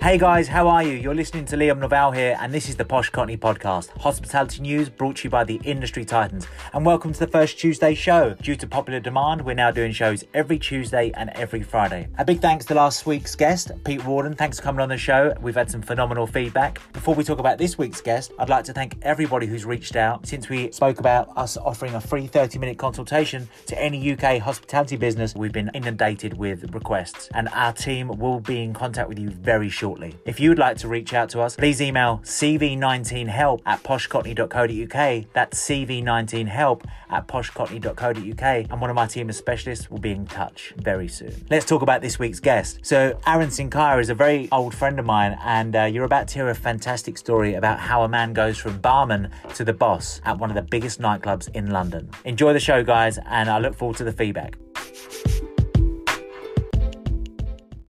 Hey guys, how are you? You're listening to Liam Naval here, and this is the Posh Cockney Podcast, hospitality news brought to you by the Industry Titans. And welcome to the first Tuesday show. Due to popular demand, we're now doing shows every Tuesday and every Friday. A big thanks to last week's guest, Pete Warden. Thanks for coming on the show. We've had some phenomenal feedback. Before we talk about this week's guest, I'd like to thank everybody who's reached out since we spoke about us offering a free 30 minute consultation to any UK hospitality business. We've been inundated with requests, and our team will be in contact with you very shortly shortly. If you would like to reach out to us, please email cv19help at poshcockney.co.uk. That's cv19help at poshcockney.co.uk. And one of my team of specialists will be in touch very soon. Let's talk about this week's guest. So, Aaron Sinclair is a very old friend of mine, and uh, you're about to hear a fantastic story about how a man goes from barman to the boss at one of the biggest nightclubs in London. Enjoy the show, guys, and I look forward to the feedback.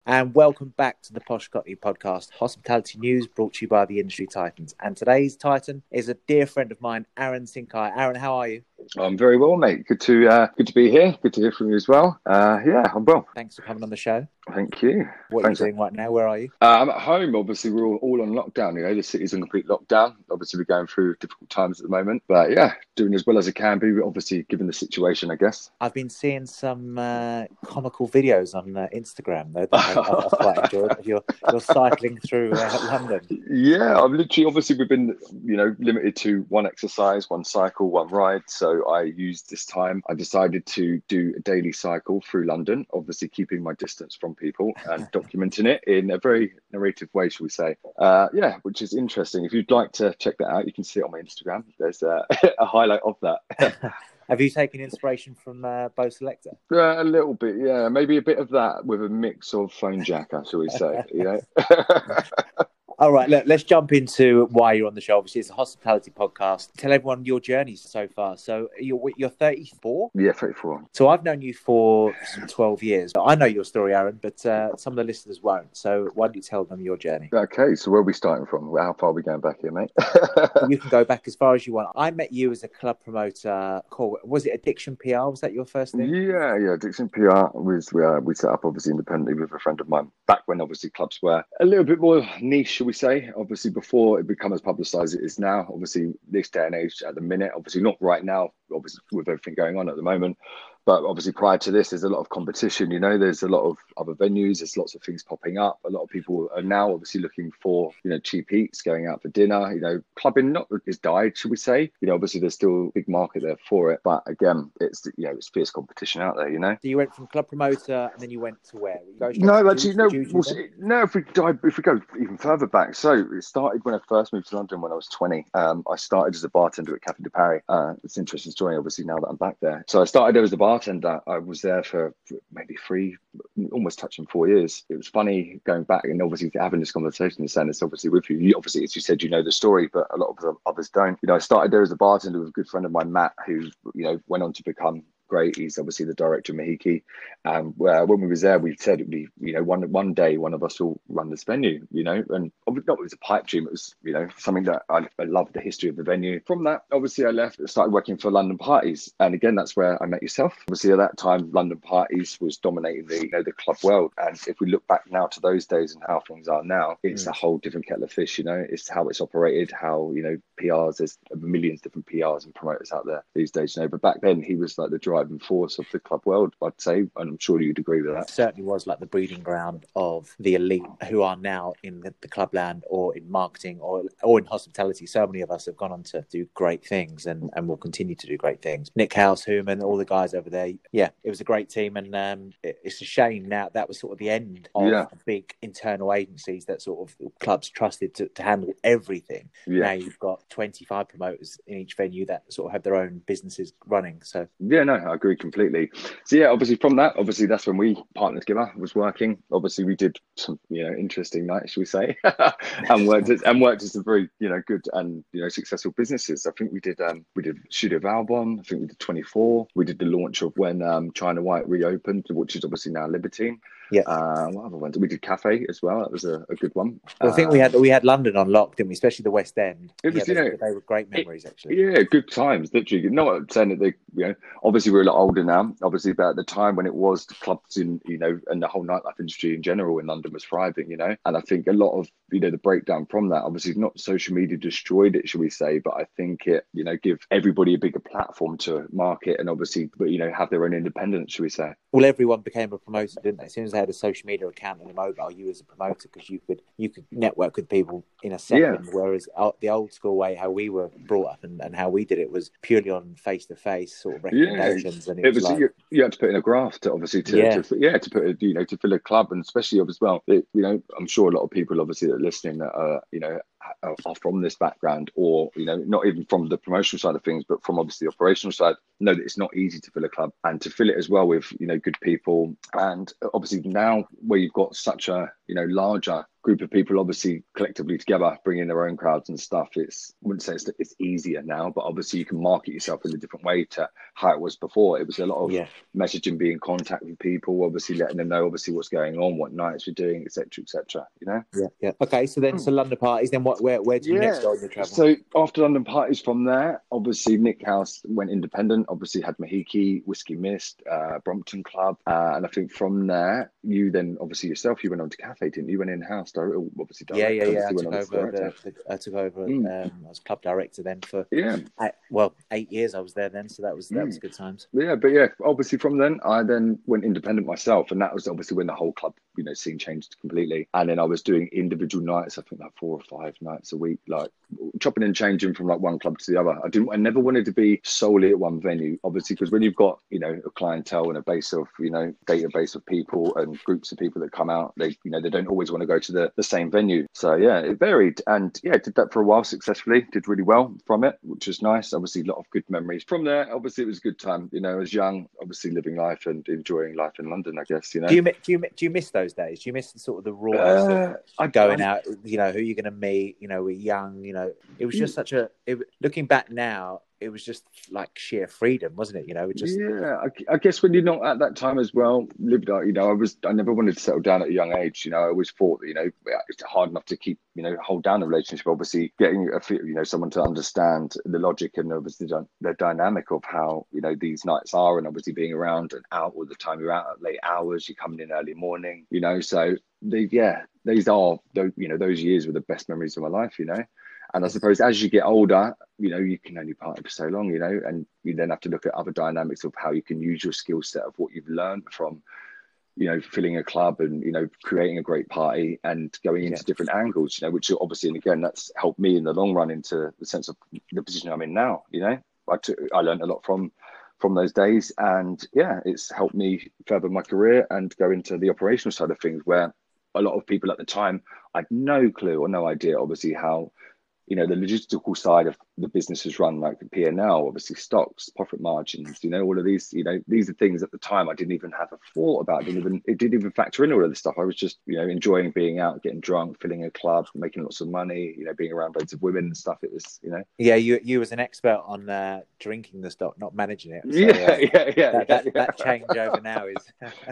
And welcome back to the Posh Cockney podcast, hospitality news brought to you by the Industry Titans. And today's Titan is a dear friend of mine, Aaron Sinkai. Aaron, how are you? I'm very well, mate. Good to uh, good to be here. Good to hear from you as well. Uh, yeah, I'm well. Thanks for coming on the show. Thank you. What Thanks. are you doing right now? Where are you? Uh, I'm at home. Obviously, we're all, all on lockdown. You know, the city's in complete lockdown. Obviously, we're going through difficult times at the moment. But yeah, doing as well as I can be. Obviously, given the situation, I guess. I've been seeing some uh, comical videos on uh, Instagram though that I, I've quite enjoyed. You're, you're cycling through uh, London. Yeah, I'm literally. Obviously, we've been you know limited to one exercise, one cycle, one ride. So I used this time. I decided to do a daily cycle through London. Obviously, keeping my distance from people and documenting it in a very narrative way, shall we say? Uh, yeah, which is interesting. If you'd like to check that out, you can see it on my Instagram. There's a, a highlight of that. Have you taken inspiration from uh, Bo' Selecta? Uh, a little bit, yeah. Maybe a bit of that with a mix of Fonejacker, shall we say? you know. All right, look, let's jump into why you're on the show. Obviously, it's a hospitality podcast. Tell everyone your journey so far. So you're you're 34. Yeah, 34. So I've known you for some 12 years. I know your story, Aaron, but uh, some of the listeners won't. So why don't you tell them your journey? Okay, so where are we starting from? How far are we going back here, mate? you can go back as far as you want. I met you as a club promoter. Called was it Addiction PR? Was that your first thing? Yeah, yeah. Addiction PR was we uh, we set up obviously independently with a friend of mine back when obviously clubs were a little bit more niche we say? Obviously, before it becomes publicised it is now. Obviously, this day and age, at the minute, obviously not right now. Obviously, with everything going on at the moment, but obviously prior to this, there's a lot of competition. You know, there's a lot of other venues. There's lots of things popping up. A lot of people are now obviously looking for you know cheap eats, going out for dinner. You know, clubbing not is died, should we say? You know, obviously there's still a big market there for it, but again, it's you know it's fierce competition out there. You know. So you went from club promoter, and then you went to where? no, actually, no. No, if we dive, if we go even further back, so it started when I first moved to London when I was 20. Um, I started as a bartender at Cafe de Paris. Uh, it's an interesting story, obviously, now that I'm back there. So I started there as a bartender. Uh, I was there for maybe three, almost touching four years. It was funny going back and obviously having this conversation and saying it's obviously with you. you. Obviously, as you said, you know the story, but a lot of others don't. You know, I started there as a bartender with a good friend of mine, Matt, who, you know, went on to become great. He's obviously the director of Mahiki. Um, where when we was there, we said it'd be, you know, one one day one of us will run this venue, you know, and not it was a pipe dream. It was, you know, something that I, I loved the history of the venue. From that, obviously, I left, and started working for London Parties, and again, that's where I met yourself. Obviously, at that time, London Parties was dominating the, you know, the club world. And if we look back now to those days and how things are now, it's mm. a whole different kettle of fish. You know, it's how it's operated, how you know PRs. There's millions different PRs and promoters out there these days. You know, but back then he was like the driving force of the club world. I'd say, and I'm sure you'd agree with that. It certainly was like the breeding ground of the elite who are now in the, the clubland or in marketing or or in hospitality. So many of us have gone on to do great things and, and will continue to do great things. Nick House, Human, all the guys over there. Yeah, it was a great team, and um, it, it's a shame now that was sort of the end of yeah. big internal agencies that sort of clubs trusted to, to handle everything. Yeah. Now you've got 25 promoters in each venue that sort of have their own businesses running. So yeah, no, I agree completely. So yeah, obviously from that, obviously that's when we partnered together. Was working. Obviously we did some you know interesting nights, should we say, and worked as, and worked as some very you know good and you know successful businesses. I think we did um we did Studio Valbonne. I think we did 24. We did the launch of when um, China White reopened, which is obviously now Libertine. Yeah. Uh, what other ones? We did Cafe as well. That was a, a good one. Well, I think we had we had London on lock, didn't we? Especially the West End. It was, yeah, you they, know, they were great memories it, actually. Yeah, good times. Literally, not saying that they, you know, obviously we're a lot older now, obviously, but at the time when it was the clubs in, you know, and the whole nightlife industry in general in London was thriving, you know, and I think a lot of, you know, the breakdown from that, obviously, not social media destroyed it, should we say, but I think it, you know, give everybody a bigger platform to market and obviously, but you know, have their own independence, should we say? Well, everyone became a promoter, didn't they? As soon as they had a social media account and a mobile, you as a promoter because you could you could network with people in a second. Yeah. Whereas uh, the old school way, how we were brought up and, and how we did it was purely on face to face sort of recommendations. Yeah. And it, it was, was like, you, you, had to put in a graph to obviously to yeah. to, yeah to put a, you know to fill a club and especially as well. It, you know, I'm sure a lot of people obviously that are listening that are you know are from this background or you know not even from the promotional side of things but from obviously the operational side know that it's not easy to fill a club and to fill it as well with you know good people. And obviously now where you've got such a you know larger group of people obviously collectively together bringing their own crowds and stuff it's I wouldn't say it's, it's easier now but obviously you can market yourself in a different way to how it was before. It was a lot of yeah. messaging being in contact with people obviously letting them know obviously what's going on what nights we're doing etc etc you know? Yeah yeah. Okay so then so london parties then what where, where do you yeah. next go on your travel? So after london parties from there obviously nick house went independent obviously had mahiki whiskey mist uh, brompton club uh, and i think from there you then obviously yourself you went on to cafe didn't you you went in house obviously yeah, yeah, yeah. I took, over the, the, I took over. Mm. Um, I was club director then for yeah. Eight, well, eight years I was there then, so that was that mm. was good times. Yeah, but yeah, obviously from then I then went independent myself, and that was obviously when the whole club you know scene changed completely. And then I was doing individual nights. I think like four or five nights a week, like chopping and changing from like one club to the other. I didn't. I never wanted to be solely at one venue, obviously, because when you've got you know a clientele and a base of you know database of people and groups of people that come out, they you know they don't always want to go to the the same venue. So yeah, it varied, and yeah, did that for a while successfully. Did really well from it, which was nice. Obviously, a lot of good memories from there. Obviously, it was a good time. You know, as young, obviously living life and enjoying life in London. I guess you know. Do you do you do you miss those days? Do you miss the sort of the raw uh, of going out? You know, who you're going to meet. You know, we're young. You know, it was just such a. It, looking back now, it was just like sheer freedom, wasn't it? You know, just yeah. I, I, guess when you're not at that time as well, lived out. You know, I was. I never wanted to settle down at a young age. You know, I always thought that you know it's hard enough to keep you know hold down a relationship. Obviously, getting a you know someone to understand the logic and obviously the dynamic of how you know these nights are, and obviously being around and out all the time. You're out at late hours. You're coming in early morning. You know, so the yeah, these are you know those years were the best memories of my life. You know. And I suppose as you get older, you know, you can only party for so long, you know, and you then have to look at other dynamics of how you can use your skill set of what you've learned from, you know, filling a club and, you know, creating a great party and going into yeah. different angles, you know, which obviously, and again, that's helped me in the long run into the sense of the position I'm in now, you know, I, took, I learned a lot from, from those days and yeah, it's helped me further my career and go into the operational side of things where a lot of people at the time, I had no clue or no idea, obviously, how you know, the logistical side of the business is run like the P&L, obviously stocks, profit margins, you know, all of these, you know, these are things at the time I didn't even have a thought about. Didn't even, it didn't even factor in all of this stuff. I was just, you know, enjoying being out, getting drunk, filling a club, making lots of money, you know, being around loads of women and stuff. It was, you know. Yeah, you you was an expert on uh, drinking the stock, not managing it. So, yeah, uh, yeah, yeah, that, that, yeah. that change over now is.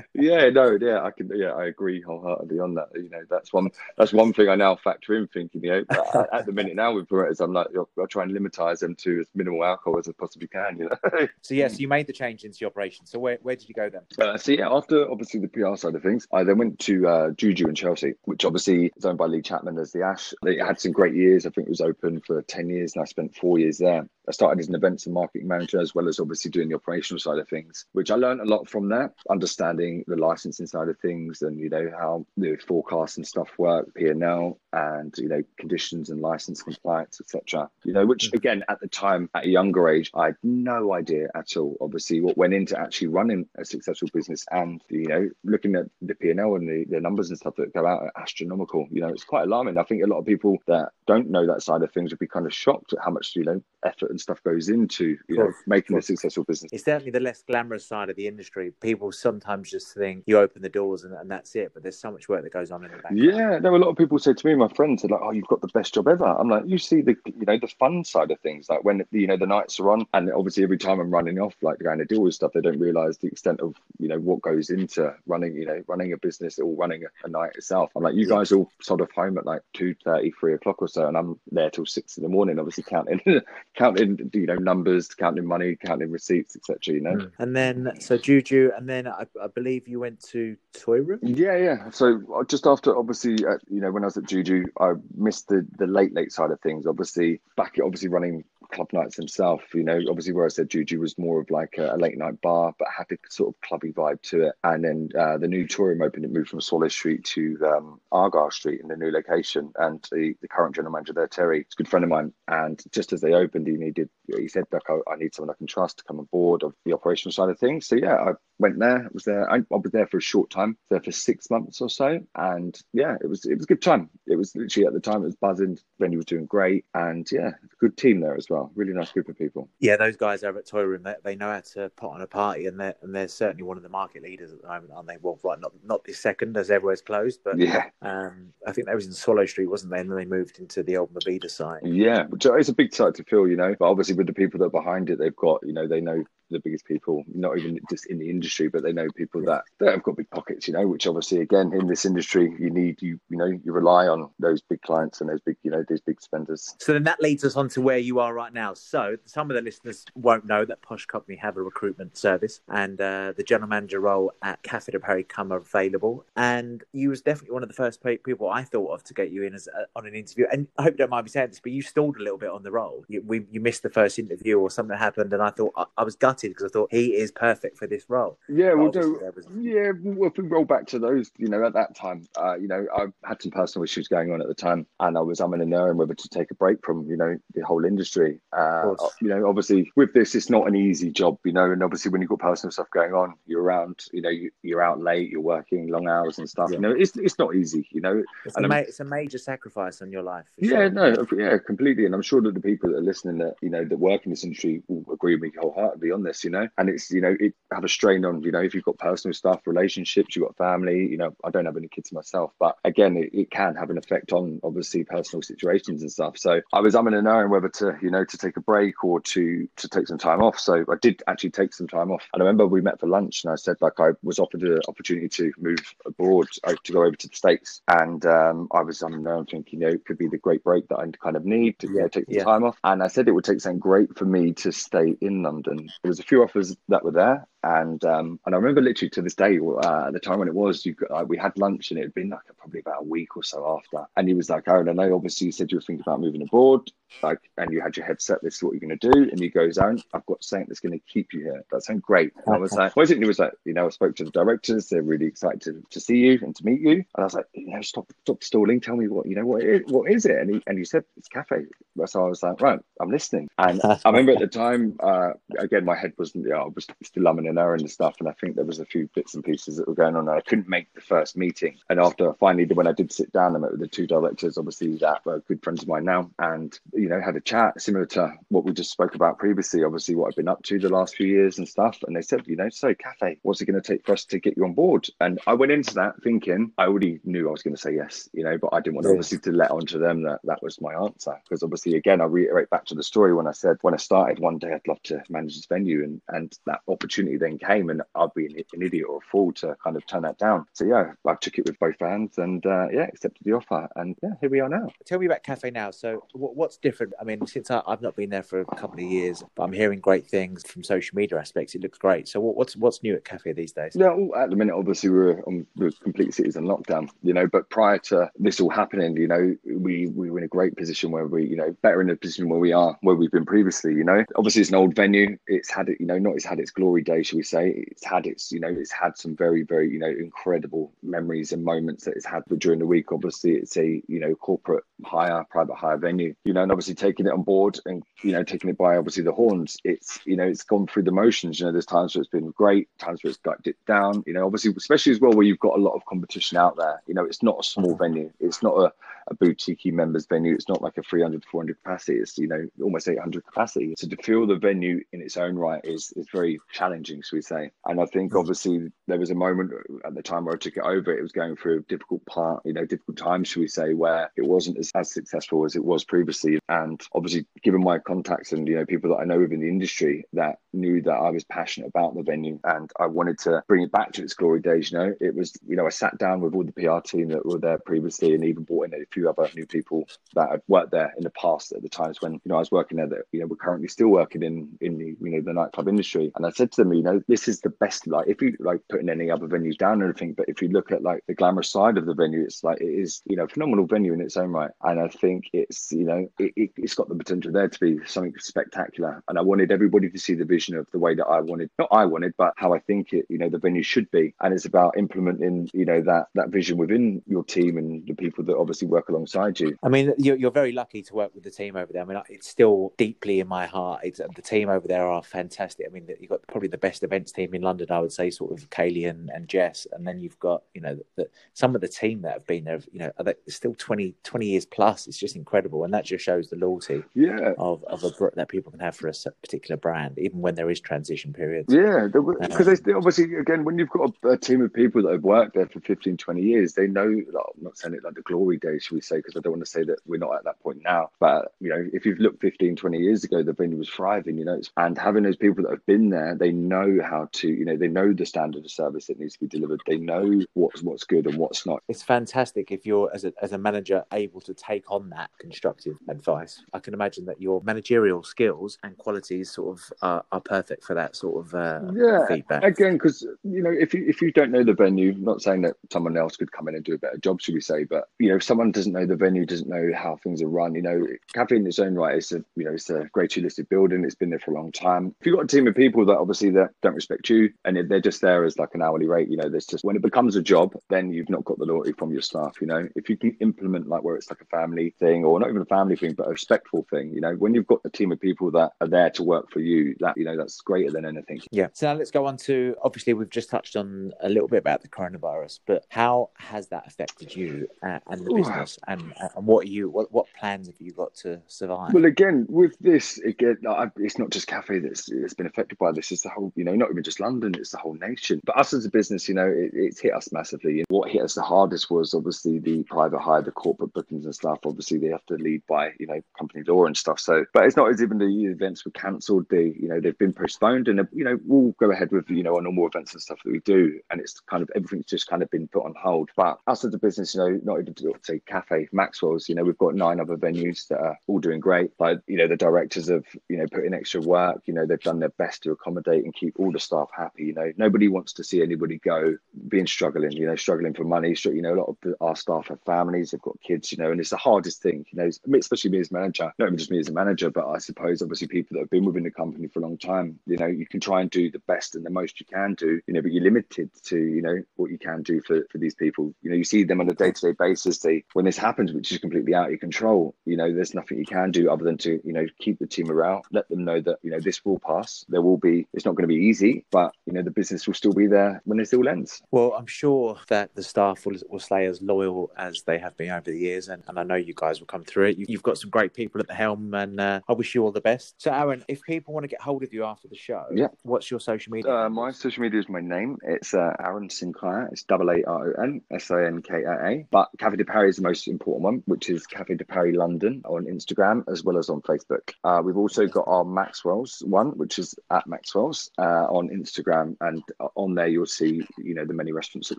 yeah, no, yeah, I can, yeah, I agree wholeheartedly on that. You know, that's one, that's one thing I now factor in, thinking, you know, at the minute now with Berettas, I'm like, I'll try and limitize them to as minimal alcohol as I possibly can. You know. so yes, you made the change into your operation. So where, where did you go then? Uh, so yeah, after obviously the PR side of things, I then went to uh, Juju in Chelsea, which obviously is owned by Lee Chapman Leslie Ash. They had some great years. I think it was open for ten years, and I spent four years there. I started as an events and marketing manager, as well as obviously doing the operational side of things, which I learned a lot from there, understanding the licensing side of things and you know how the forecasts and stuff work, and L, and you know conditions and license compliance, etc. You know, which mm. again at the time at a younger age I had no idea at all. Obviously, what went into actually running a successful business and you know looking at the P and L and the, the numbers and stuff that go out are astronomical. You know, it's quite alarming. I think a lot of people that don't know that side of things would be kind of shocked at how much you know effort and stuff goes into you know making a successful business. It's certainly the less glamorous side of the industry. People sometimes just think you open the doors and, and that's it, but there's so much work that goes on in the background. Yeah, no, a lot of people say to me, my friends are like, "Oh, you've got the best job ever." I'm like, "You see the you know the fun side of things. Like when you know the nights are on, and obviously every time I'm running off, like going to deal with stuff, they don't realise the extent of you know what goes into running, you know, running a business or running a, a night itself. I'm like, you guys all sort of home at like two thirty, three o'clock or so, and I'm there till six in the morning, obviously counting, counting, you know, numbers, counting money, counting receipts, etc. You know. Hmm. And then so Juju, and then I, I believe you went to Toy Room. Yeah, yeah. So uh, just after, obviously, uh, you know, when I was at Juju, I missed the the late late side of things. Obviously, back obviously running club nights himself. You know, obviously where I said Juju was more of like a, late night bar, but had a sort of clubby vibe to it. And then uh, the new Toy Room opened. It moved from Swallow Street to um, Argyll Street in the new location. And the, the current general manager there, Terry, is a good friend of mine. And just as they opened, he needed, he said, "Look, I, I need someone I can trust to come on board of the operational side of things." So yeah, I went there. Was there? I, I was there for a short time, there for six months or so. And yeah, it was it was a good time. It was literally at the time it was buzzing. Venue was doing great, and yeah, good team there as well. Really nice group of people. Yeah, those guys over at Toy Room, they, they know how to put on a party, and they're and they're certainly one of the market leaders at the moment, aren't they? Well, right, not not this second as everywhere's closed, but yeah, um, I think that was in Swallow Street, wasn't they? And then they moved into the old Movida site. Yeah, which it's a big site to fill, you know. But obviously, with the people that are behind it, they've got, you know, they know the biggest people, not even just in the industry, but they know people that, that have got big pockets, you know, which obviously again in this industry you need you you know, you rely on those big clients and those big, you know, those big spenders. So then that leads us on to where you are right now. So some of the listeners won't know that Posh Cockney have a recruitment service and uh, the general manager role at Cafe de Paris come available. And you was definitely one of the first people I thought of to get you in as uh, on an interview. And I hope you don't mind me saying this, but you stalled a little bit on the role. You, we, you missed the first interview or something happened, and I thought I, I was gutted because I thought he is perfect for this role. Yeah, we'll do. Was... Yeah, well, if we roll back to those, you know, at that time, uh, you know, I had some personal issues going on at the time, and I was I'm in a whether to take a break from, you know, the whole industry. Uh, you know, obviously with this, it's not an easy job, you know, and obviously when you've got personal stuff going on, you're around, you know, you, are out late, you're working long hours and stuff. Yeah. You know, it's it's not easy, you know. It's, a, ma- it's a major sacrifice on your life. Yeah, sure. no, yeah, completely, and I'm sure that the people that are listening that you know that work in this industry will agree with me wholeheartedly on this, you know, and it's you know it have a strain on you know if you've got personal stuff, relationships, you've got family. You know, I don't have any kids myself, but again, it, it can have an effect on obviously personal situations and stuff. So I was I'm in a knowing whether to you know to take a break or to to take some time off. So I did actually take some time off. And I remember we met for lunch, and I said like I was offered an opportunity to move abroad uh, to go over to the states, and um, I was I'm thinking you know it could be the great break that I kind of need to yeah, take some yeah. time off. And I said it would take something great for me to stay in London. There was a few offers that were there, and um, and I remember literally to this day uh, at the time when it was, you uh, we had lunch and it had been like probably about a week or so after, and he was like, "Aaron, I know obviously you said you were thinking about moving abroad, like, and you had your headset. This is what you're going to do." And he goes, "Aaron, I've got something that's going to keep you here. That sounds great." And I was like, "What is it?" And he was like, "You know, I spoke to the directors. They're really excited to, to see you and to meet you." And I was like, "You know, stop, stop stalling. Tell me what you know. What is, what is it?" And he and he said, "It's cafe." So I was like, "Right, I'm listening." And I remember at the time, uh, again, my head wasn't. Yeah, I was still umming and and stuff, and I think there was a few bits and pieces that were going on. And I couldn't make the first meeting, and after finally, when I did sit down, I met with the two directors, obviously that were good friends of mine now, and you know had a chat similar to what we just spoke about previously. Obviously, what I've been up to the last few years and stuff, and they said, you know, so cafe, what's it going to take for us to get you on board? And I went into that thinking I already knew I was going to say yes, you know, but I didn't want yes. obviously to let on to them that that was my answer because obviously, again, I reiterate back to the story when I said when I started one day I'd love to manage this venue, and and that opportunity then came, and I'd be an, an idiot or a fool to kind of turn that down. So yeah, I took it with both hands and uh, yeah, accepted the offer. And yeah, here we are now. Tell me about Cafe now. So what's different? I mean, since I, have not been there for a couple of years, but I'm hearing great things from social media aspects. It looks great. So what's what's new at Cafe these days? Yeah, well, at the minute, obviously we're on the complete cities in lockdown, you know. But prior to this all happening, you know, we we were in a great position where we, you know, better in a position where we are where we've been previously. You know, obviously it's an old venue. It's had it, you know, not it's had its glory days, shall we say? It's had its, you know, it's had some very very you know incredible memories and moments that it's had during the week. Obviously, it's a you know corporate hire, private hire venue. You know, and obviously taking it on board and you know taking it by obviously the horns. It's you know it's gone through the motions. You know, there's times where it's been great, times where it's got dipped down. You know, obviously especially as well where you've got a lot of competition out there. You know, it's not a small mm-hmm. venue. It's not a a boutique members venue. It's not like a 300, 400 capacity. It's, you know, almost 800 capacity. So to fill the venue in its own right is, is very challenging, should we say. And I think mm. obviously there was a moment at the time where I took it over, it was going through a difficult part, you know, difficult time, should we say, where it wasn't as, as successful as it was previously. And obviously, given my contacts and, you know, people that I know within the industry that knew that I was passionate about the venue and I wanted to bring it back to its glory days, you know, it was, you know, I sat down with all the PR team that were there previously and even brought in a few other new people that had worked there in the past at the times when, you know, I was working there that, you know, we're currently still working in, in the, you know, the nightclub industry. And I said to them, you know, this is the best, like, if you like putting any other venues down or anything, but if you look at like the glamorous side of the venue, it's like, it is, you know, phenomenal venue in its own right. And I think it's, you know, it, it's got the potential there to be something spectacular. And I wanted everybody to see the vision of the way that I wanted, not I wanted, but how I think it, you know, the venue should be. And it's about implementing, you know, that, that vision within your team and the people that obviously work alongside you. I mean, you're, you're very lucky to work with the team over there. I mean, it's still deeply in my heart. It's, the team over there are fantastic. I mean, you've got probably the best events team in London, I would say, sort of Kaylee and, and Jess. And then you've got, you know, the, some of the team that have been there, you know, are still 20, 20 years plus. It's just incredible. And that just shows the loyalty yeah. of, of a, that people can have for a particular brand, even when there is transition periods. Yeah, because um, obviously, again, when you've got a, a, team of people that have worked there for 15, 20 years, they know, like, I'm not saying it like the glory days, should we say, because I don't want to say that we're not at that point now. But, you know, if you've looked 15, 20 years ago, the venue was thriving, you know, and having those people that have been there, they know how to, you know, they know the standard of service that needs to be delivered. They know what's what's good and what's not. It's fantastic if you're, as a, as a manager, able to take on that constructive advice. I can imagine that your managerial skills and qualities sort of are, are perfect for that sort of uh, yeah. feedback. Again, because, you know, if you, if you don't know the venue, not saying that someone else could come in and do a better job, should we say, but, you know, if someone doesn't know the venue, doesn't know how things are run, you know, Cafe in its own right, it's a, you know, it's a great listed building. It's been there for a long time. If you've got a team of people that obviously that don't respect you and they're just there as like an hourly rate, you know, there's just when it becomes a job, then you've not got the loyalty from your staff. You know, if you can implement like where it's like a family thing or not even a family thing, but a respectful thing, you know, when you've got a team of people that are there to work for you, that you know, that's greater than anything. Yeah. So now let's go on to obviously we've just touched on a little bit about the coronavirus, but how has that affected you uh, and the Ooh. business, and and what are you what what plans have you got to survive? Well, again, with this, again, it's not just cafe that's, that's been affected by this. It's the whole, you know, not even just London, it's the whole nation. But us as a business, you know, it, it's hit us massively. And what hit us the hardest was obviously the private hire, the corporate bookings and stuff. Obviously, they have to lead by, you know, company law and stuff. So, but it's not as even the events were cancelled. They, you know, they've been postponed and, you know, we'll go ahead with, you know, our normal events and stuff that we do. And it's kind of everything's just kind of been put on hold. But us as a business, you know, not even to say cafe, Maxwell's, you know, we've got nine other venues that are all doing great. But, you know, the directors have, you know, put in extra work. You know, they've done their best to accommodate and keep all the staff happy. You know, nobody wants to see anybody go being struggling. You know, struggling for money. You know, a lot of our staff have families, they've got kids. You know, and it's the hardest thing. You know, especially me as manager, not just me as a manager, but I suppose obviously people that have been within the company for a long time. You know, you can try and do the best and the most you can do. You know, but you're limited to you know what you can do for for these people. You know, you see them on a day to day basis. They when this happens, which is completely out of your control. You know, there's nothing you can do other than to you know keep the team around, let them know that you know this will pass. There will be. It's not going to be easy, but you know the business will still be there when it still ends. Well, I'm sure that the staff will, will stay as loyal as they have been over the years, and, and I know you guys will come through it. You, have got some great people at the helm, and uh, I wish you all the best. So, Aaron, if people want to get hold of you after the show, yeah, what's your social media? Uh, my social media is my name. It's uh, Aaron Sinclair. It's double A R O N S I N K A A. But Cafe de Paris is the most important one, which is Cafe de Paris London on Instagram as well as on Facebook. Uh, we've also got our Maxwell's one, which is at Maxwell's uh, on Instagram, and on there you'll see you know the many restaurants that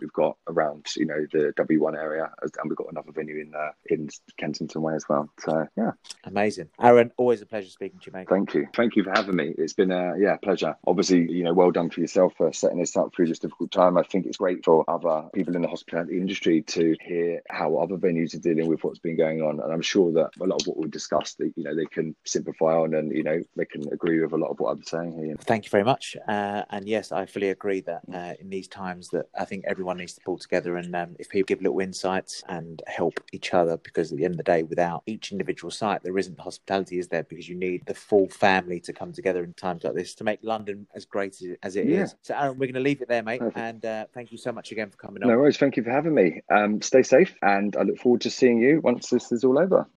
we've got around you know the W1 area, and we've got another venue in uh, in Kensington Way as well. So yeah, amazing, Aaron. Always a pleasure speaking to you, mate. Thank you, thank you for having me. It's been a yeah pleasure. Obviously, you know, well done for yourself for setting this up through this difficult time. I think it's great for other people in the hospitality industry to hear how other venues are dealing with what's been going on, and I'm sure that a lot of what we discussed, you know, they can simplify on, and you know, they can agree with a lot of what I'm saying here. Thank you very much. Uh, and yes, I fully agree that uh, in these times that I think everyone needs to pull together, and um, if people give little insights and help each other, because at the end of the day, without each individual site, there isn't hospitality, is there? Because you need the full family to come together in times like this to make London as great as it yeah. is. So, Aaron, we're going to leave it there, mate. Perfect. And uh, thank you so much again for coming on. No worries. Thank you for having me. Um, stay safe, and I look forward to seeing you once this is all over.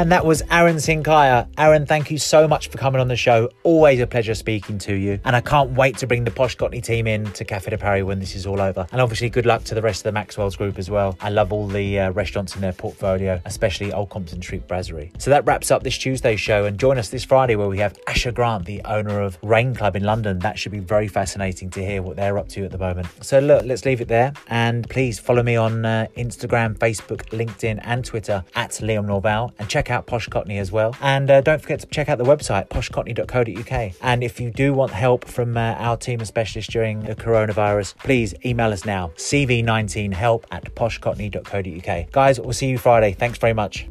And that was Aaron Sinkaya. Aaron, thank you so much for coming on the show. Always a pleasure speaking to you. And I can't wait to bring the Posh Cockney team in to Cafe de Paris when this is all over. And obviously, good luck to the rest of the Maxwell's group as well. I love all the uh, restaurants in their portfolio, especially Old Compton Street Brasserie. So that wraps up this Tuesday show. And join us this Friday where we have Asher Grant, the owner of Rain Club in London. That should be very fascinating to hear what they're up to at the moment. So look, let's leave it there. And please follow me on uh, Instagram, Facebook, LinkedIn, and Twitter at Liam Norval. And check out Posh Cockney as well. And uh, don't forget to check out the website, poshcockney.co.uk. And if you do want help from uh, our team of specialists during the coronavirus, please email us now, cv19help at poshcockney.co.uk. Guys, we'll see you Friday. Thanks very much.